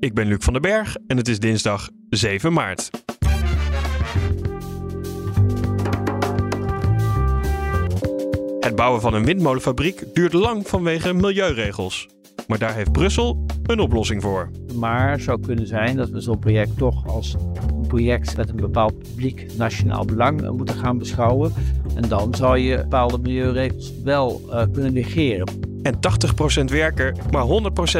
Ik ben Luc van den Berg en het is dinsdag 7 maart. Het bouwen van een windmolenfabriek duurt lang vanwege milieuregels. Maar daar heeft Brussel een oplossing voor. Maar zou kunnen zijn dat we zo'n project toch als een project met een bepaald publiek nationaal belang moeten gaan beschouwen. En dan zou je bepaalde milieuregels wel uh, kunnen negeren. En 80% werken, maar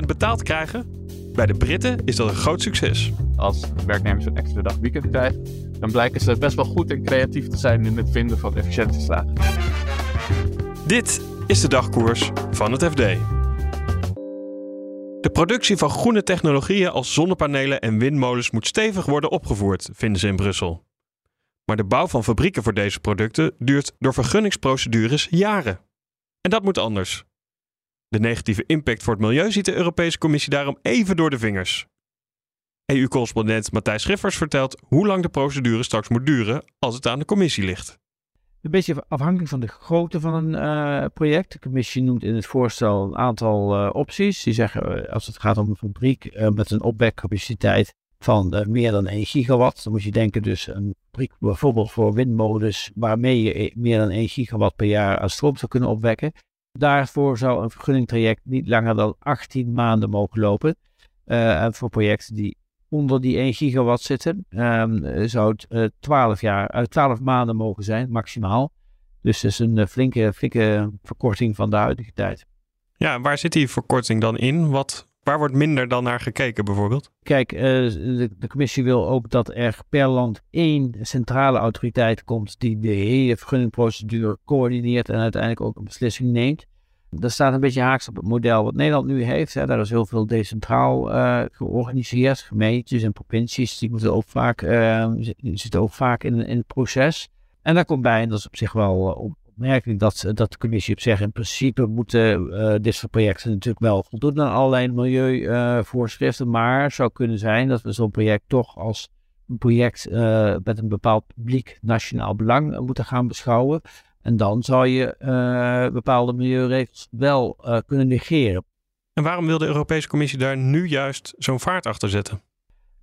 100% betaald krijgen? Bij de Britten is dat een groot succes. Als werknemers een extra dag weekend krijgen, dan blijken ze best wel goed en creatief te zijn in het vinden van efficiëntieslagen. Dit is de dagkoers van het FD. De productie van groene technologieën als zonnepanelen en windmolens moet stevig worden opgevoerd, vinden ze in Brussel. Maar de bouw van fabrieken voor deze producten duurt door vergunningsprocedures jaren. En dat moet anders. De negatieve impact voor het milieu ziet de Europese Commissie daarom even door de vingers. EU-correspondent Matthijs Schiffers vertelt hoe lang de procedure straks moet duren als het aan de Commissie ligt. Een beetje afhankelijk van de grootte van een uh, project. De commissie noemt in het voorstel een aantal uh, opties. Die zeggen, uh, als het gaat om een fabriek met een opwekcapaciteit van meer dan 1 gigawatt, dan moet je denken dus een fabriek bijvoorbeeld voor windmolens, waarmee je meer dan 1 gigawatt per jaar aan stroom zou kunnen opwekken. Daarvoor zou een vergunningtraject niet langer dan 18 maanden mogen lopen. en voor projecten die onder die 1 gigawatt zitten, um, zou het uh, 12, jaar, uh, 12 maanden mogen zijn, maximaal. Dus dat is een flinke, flinke verkorting van de huidige tijd. Ja, waar zit die verkorting dan in? Wat, waar wordt minder dan naar gekeken bijvoorbeeld? Kijk, uh, de, commissie wil ook dat er per land één centrale autoriteit komt die de hele vergunningprocedure coördineert en uiteindelijk ook een beslissing neemt. Dat staat een beetje haaks op het model wat Nederland nu heeft. Daar is heel veel decentraal uh, georganiseerd. Gemeentes en provincies die moeten ook vaak, uh, zitten ook vaak in, in het proces. En daar komt bij, en dat is op zich wel uh, opmerkelijk, dat, dat de commissie op zich in principe moeten dit soort projecten natuurlijk wel voldoen aan allerlei milieuvoorschriften. maar het zou kunnen zijn dat we zo'n project toch als een project met een bepaald publiek nationaal belang moeten gaan beschouwen. En dan zou je uh, bepaalde milieuregels wel uh, kunnen negeren. En waarom wil de Europese Commissie daar nu juist zo'n vaart achter zetten?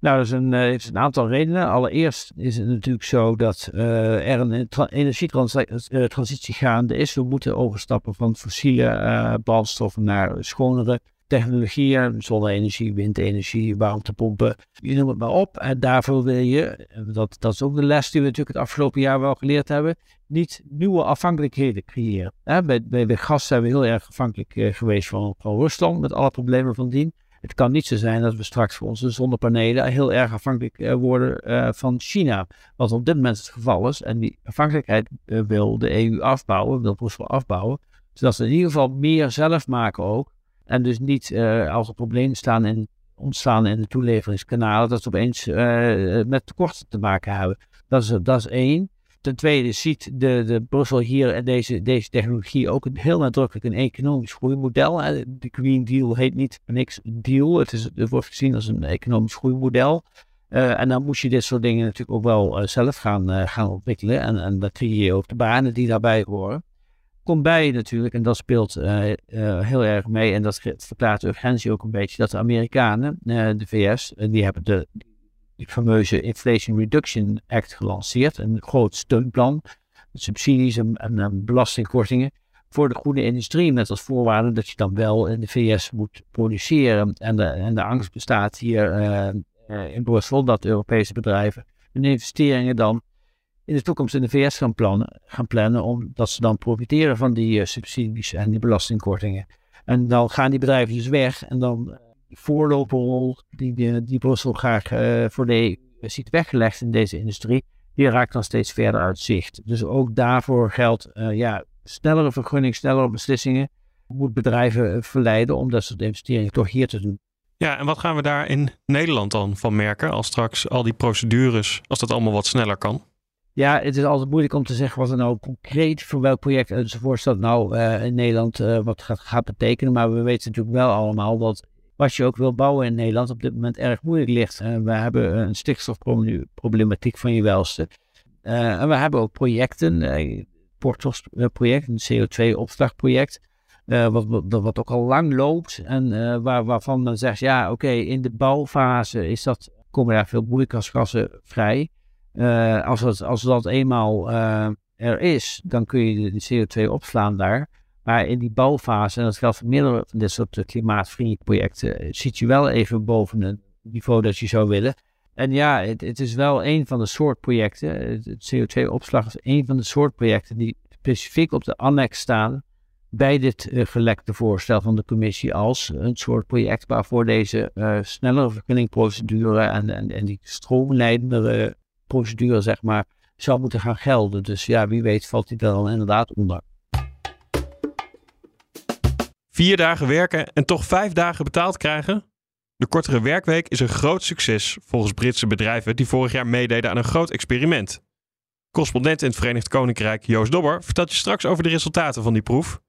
Nou, dat is een, uh, heeft een aantal redenen. Allereerst is het natuurlijk zo dat er een tra energietransitie gaande is. We moeten overstappen van fossiele brandstoffen naar schonere technologieën, zonne-energie, windenergie, warmtepompen, je noem het maar op. En daarvoor wil je, dat, dat is ook de les die we natuurlijk het afgelopen jaar wel geleerd hebben, niet nieuwe afhankelijkheden creëren. bij, bij, bij, gas zijn we heel erg afhankelijk geweest van, van Rusland, met alle problemen van dien. Het kan niet zo zijn dat we straks voor onze zonnepanelen heel erg afhankelijk uh, worden uh, van China. Wat op dit moment het geval is. En die afhankelijkheid wil de EU afbouwen, wil Brussel afbouwen. Zodat ze in ieder geval meer zelf maken ook. En dus niet als er problemen staan in, ontstaan in de toeleveringskanalen, dat ze opeens met tekorten te maken hebben. Dat is, dat is één. Ten tweede ziet de, de Brussel hier en deze, deze technologie ook een, heel nadrukkelijk een economisch groeimodel. De Green Deal heet niet niks deal. Het, is, wordt gezien als een economisch groeimodel. Uh, en dan moet je dit soort dingen natuurlijk ook wel uh, zelf gaan, uh, gaan ontwikkelen. En, en dan creëer je ook de banen die daarbij horen komt bij natuurlijk, en dat speelt heel erg mee, en dat verklaart de urgentie ook een beetje, dat de Amerikanen, de VS, die hebben de die fameuze Inflation Reduction Act gelanceerd, een groot steunplan, subsidies en, en, belastingkortingen voor de groene industrie, met als voorwaarde dat je dan wel in de VS moet produceren. En de, en de angst bestaat hier in Brussel dat Europese bedrijven hun investeringen dan in de toekomst in de VS gaan plannen, gaan plannen omdat ze dan profiteren van die uh, subsidies en die belastingkortingen. En dan gaan die bedrijven dus weg en dan voorloperrol die, die, Brussel graag uh, voor de EU ziet weggelegd in deze industrie, die raakt dan steeds verder uit zicht. Dus ook daarvoor geldt ja, snellere vergunning, snellere beslissingen moet bedrijven verleiden om dat soort investeringen toch hier te doen. Ja, en wat gaan we daar in Nederland dan van merken als straks al die procedures, als dat allemaal wat sneller kan? Ja, het is altijd moeilijk om te zeggen wat er nou concreet voor welk project enzovoort dat nou uh, in Nederland uh, wat gaat, gaat, betekenen. Maar we weten natuurlijk wel allemaal dat wat je ook wil bouwen in Nederland op dit moment erg moeilijk ligt. Uh, we hebben een stikstofproblematiek van je welste. en we hebben ook projecten, uh, Portos project, een CO2-opslagproject. Uh, wat, wat, ook al lang loopt en waar, waarvan men zegt, ja oké, in de bouwfase is dat, komen daar veel broeikasgassen vrij. Als, het, als dat eenmaal er is, dan kun je de, CO2 opslaan daar. Maar in die bouwfase, en dat geldt voor meerdere van dit soort klimaatvriendelijke projecten, zit je wel even boven het niveau dat je zou willen. En ja, het, het is wel een van de soort projecten, het CO2-opslag is een van de soort projecten die specifiek op de annex staan bij dit uh, gelekte voorstel van de commissie als een soort project waarvoor deze snellere vergunningprocedure en, en, die stroomleidendere procedure, zeg maar, zou moeten gaan gelden. Dus ja, wie weet valt daar dan inderdaad onder. Vier dagen werken en toch vijf dagen betaald krijgen? De kortere werkweek is een groot succes volgens Britse bedrijven die vorig jaar meededen aan een groot experiment. Correspondent in het Verenigd Koninkrijk Joost Dobber vertelt je straks over de resultaten van die proef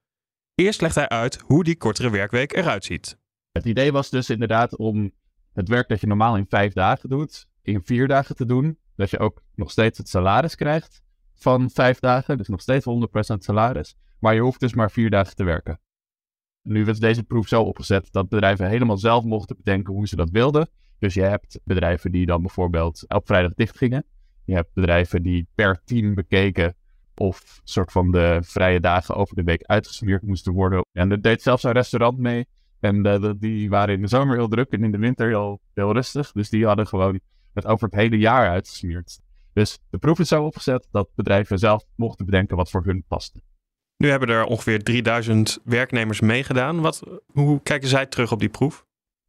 Eerst legt hij uit hoe die kortere werkweek eruit ziet. Het idee was dus inderdaad om het werk dat je normaal in vijf dagen doet, in vier dagen te doen. Dat je ook nog steeds het salaris krijgt van vijf dagen, dus nog steeds 100% salaris. Maar je hoeft dus maar vier dagen te werken. Nu werd deze proef zo opgezet dat bedrijven helemaal zelf mochten bedenken hoe ze dat wilden. Dus je hebt bedrijven die dan bijvoorbeeld op vrijdag dicht gingen. Je hebt bedrijven die per team bekeken of soort van de vrije dagen over de week uitgesmeerd moesten worden. En er deed zelfs een restaurant mee. En uh, die waren in de zomer heel druk en in de winter heel, heel rustig. Dus die hadden gewoon het over het hele jaar uitgesmeerd. Dus de proef is zo opgezet dat bedrijven zelf mochten bedenken wat voor hun paste. Nu hebben er ongeveer 3000 werknemers meegedaan. Wat, hoe kijken zij terug op die proef?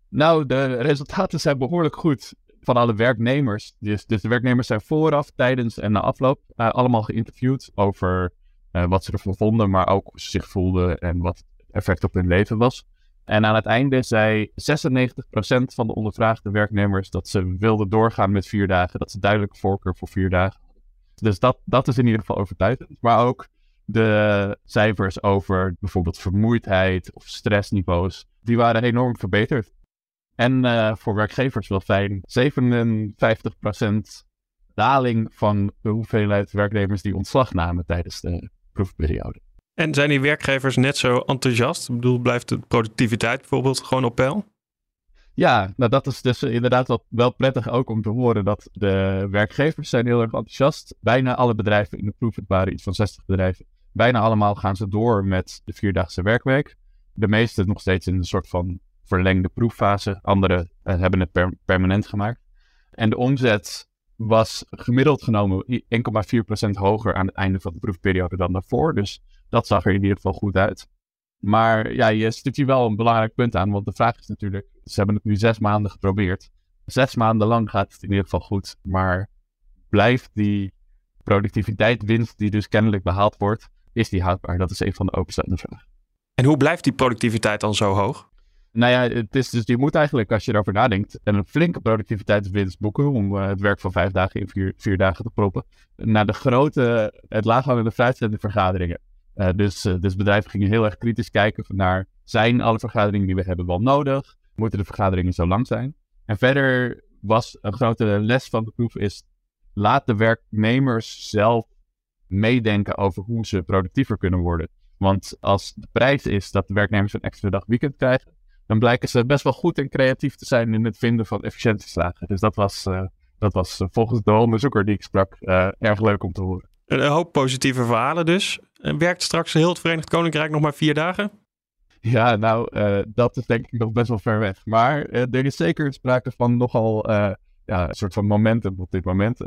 Nou, de resultaten zijn behoorlijk goed van alle werknemers. Dus, dus de werknemers zijn vooraf, tijdens en na afloop uh, allemaal geïnterviewd over uh, wat ze ervan vonden, maar ook hoe ze zich voelden en wat het effect op hun leven was. En aan het einde zei 96% van de ondervraagde werknemers dat ze wilden doorgaan met vier dagen. Dat ze duidelijk voorkeur voor vier dagen Dus dat, dat is in ieder geval overtuigend. Maar ook de cijfers over bijvoorbeeld vermoeidheid of stressniveaus, die waren enorm verbeterd. En uh, voor werkgevers wel fijn, 57% daling van de hoeveelheid werknemers die ontslag namen tijdens de proefperiode. En zijn die werkgevers net zo enthousiast? Ik bedoel, blijft de productiviteit bijvoorbeeld gewoon op peil? Ja, nou dat is dus inderdaad wel, wel prettig ook om te horen dat de werkgevers zijn heel erg enthousiast. Bijna alle bedrijven in de proef, het waren iets van 60 bedrijven, bijna allemaal gaan ze door met de vierdaagse werkweek. De meeste nog steeds in een soort van verlengde proeffase. Anderen uh, hebben het permanent gemaakt. En de omzet was gemiddeld genomen 1,4% hoger aan het einde van de proefperiode dan daarvoor. Dus dat zag er in ieder geval goed uit. Maar ja, je stipt hier wel een belangrijk punt aan. Want de vraag is natuurlijk, ze hebben het nu zes maanden geprobeerd. Zes maanden lang gaat het in ieder geval goed. Maar blijft die productiviteitswinst die dus kennelijk behaald wordt, is die houdbaar? Dat is een van de openstaande vragen. En hoe blijft die productiviteit dan zo hoog? Nou ja, het is dus, je moet eigenlijk, als je erover nadenkt, een flinke productiviteitswinst boeken om uh, het werk van vijf dagen in vier, vier dagen te proppen. Naar de grote, het laaghangende fruitzende vergaderingen. Uh, dus, uh, dus bedrijven gingen heel erg kritisch kijken naar, zijn alle vergaderingen die we hebben wel nodig? Moeten de vergaderingen zo lang zijn? En verder was een grote les van de proef is, laat de werknemers zelf meedenken over hoe ze productiever kunnen worden. Want als de prijs is dat de werknemers een extra dag weekend krijgen, dan blijken ze best wel goed en creatief te zijn in het vinden van efficiëntieslagen. Dus dat was, uh, dat was uh, volgens de onderzoeker die ik sprak uh, erg leuk om te horen. Een hoop positieve verhalen dus. Werkt straks heel het Verenigd Koninkrijk nog maar vier dagen? Ja, nou, dat is denk ik nog best wel ver weg. Maar er is zeker sprake van nogal ja, een soort van momentum op dit moment.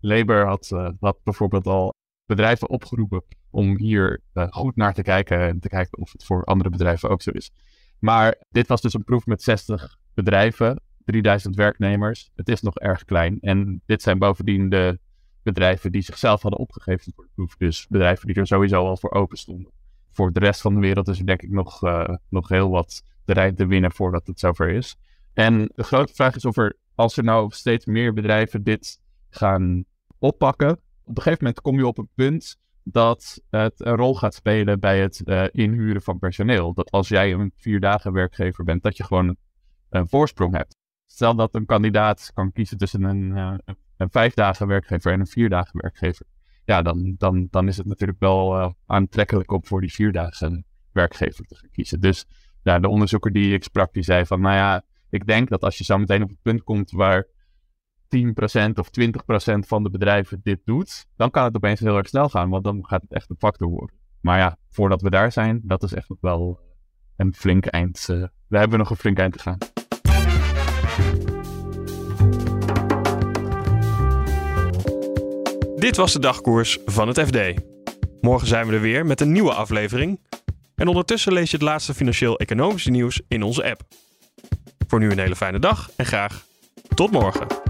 Labour had, had bijvoorbeeld al bedrijven opgeroepen om hier goed naar te kijken en te kijken of het voor andere bedrijven ook zo is. Maar dit was dus een proef met 60 bedrijven, 3000 werknemers. Het is nog erg klein. En dit zijn bovendien de bedrijven die zichzelf hadden opgegeven voor de proef. Dus bedrijven die er sowieso al voor open stonden. Voor de rest van de wereld is er denk ik nog, uh, nog heel wat terrein te winnen voordat het zover is. En de grote vraag is of er, als er nou steeds meer bedrijven dit gaan oppakken, op een gegeven moment kom je op een punt dat het een rol gaat spelen bij het uh, inhuren van personeel. Dat als jij een vier dagen werkgever bent, dat je gewoon een, voorsprong hebt. Stel dat een kandidaat kan kiezen tussen een, uh, een vijf dagen werkgever en een vier dagen werkgever. Ja, dan, dan, dan is het natuurlijk wel uh, aantrekkelijk om voor die vier dagen werkgever te gaan kiezen. Dus ja, de onderzoeker die ik sprak, die zei van, nou ja, ik denk dat als je zo meteen op het punt komt waar 10% of 20% van de bedrijven dit doet, dan kan het opeens heel erg snel gaan, want dan gaat het echt een factor worden. Maar ja, voordat we daar zijn, dat is echt nog wel een flink eind. Uh, daar hebben we nog een flink eind te gaan. Dit was de dagkoers van het FD. Morgen zijn we er weer met een nieuwe aflevering. En ondertussen lees je het laatste financieel-economische nieuws in onze app. Voor nu een hele fijne dag en graag tot morgen.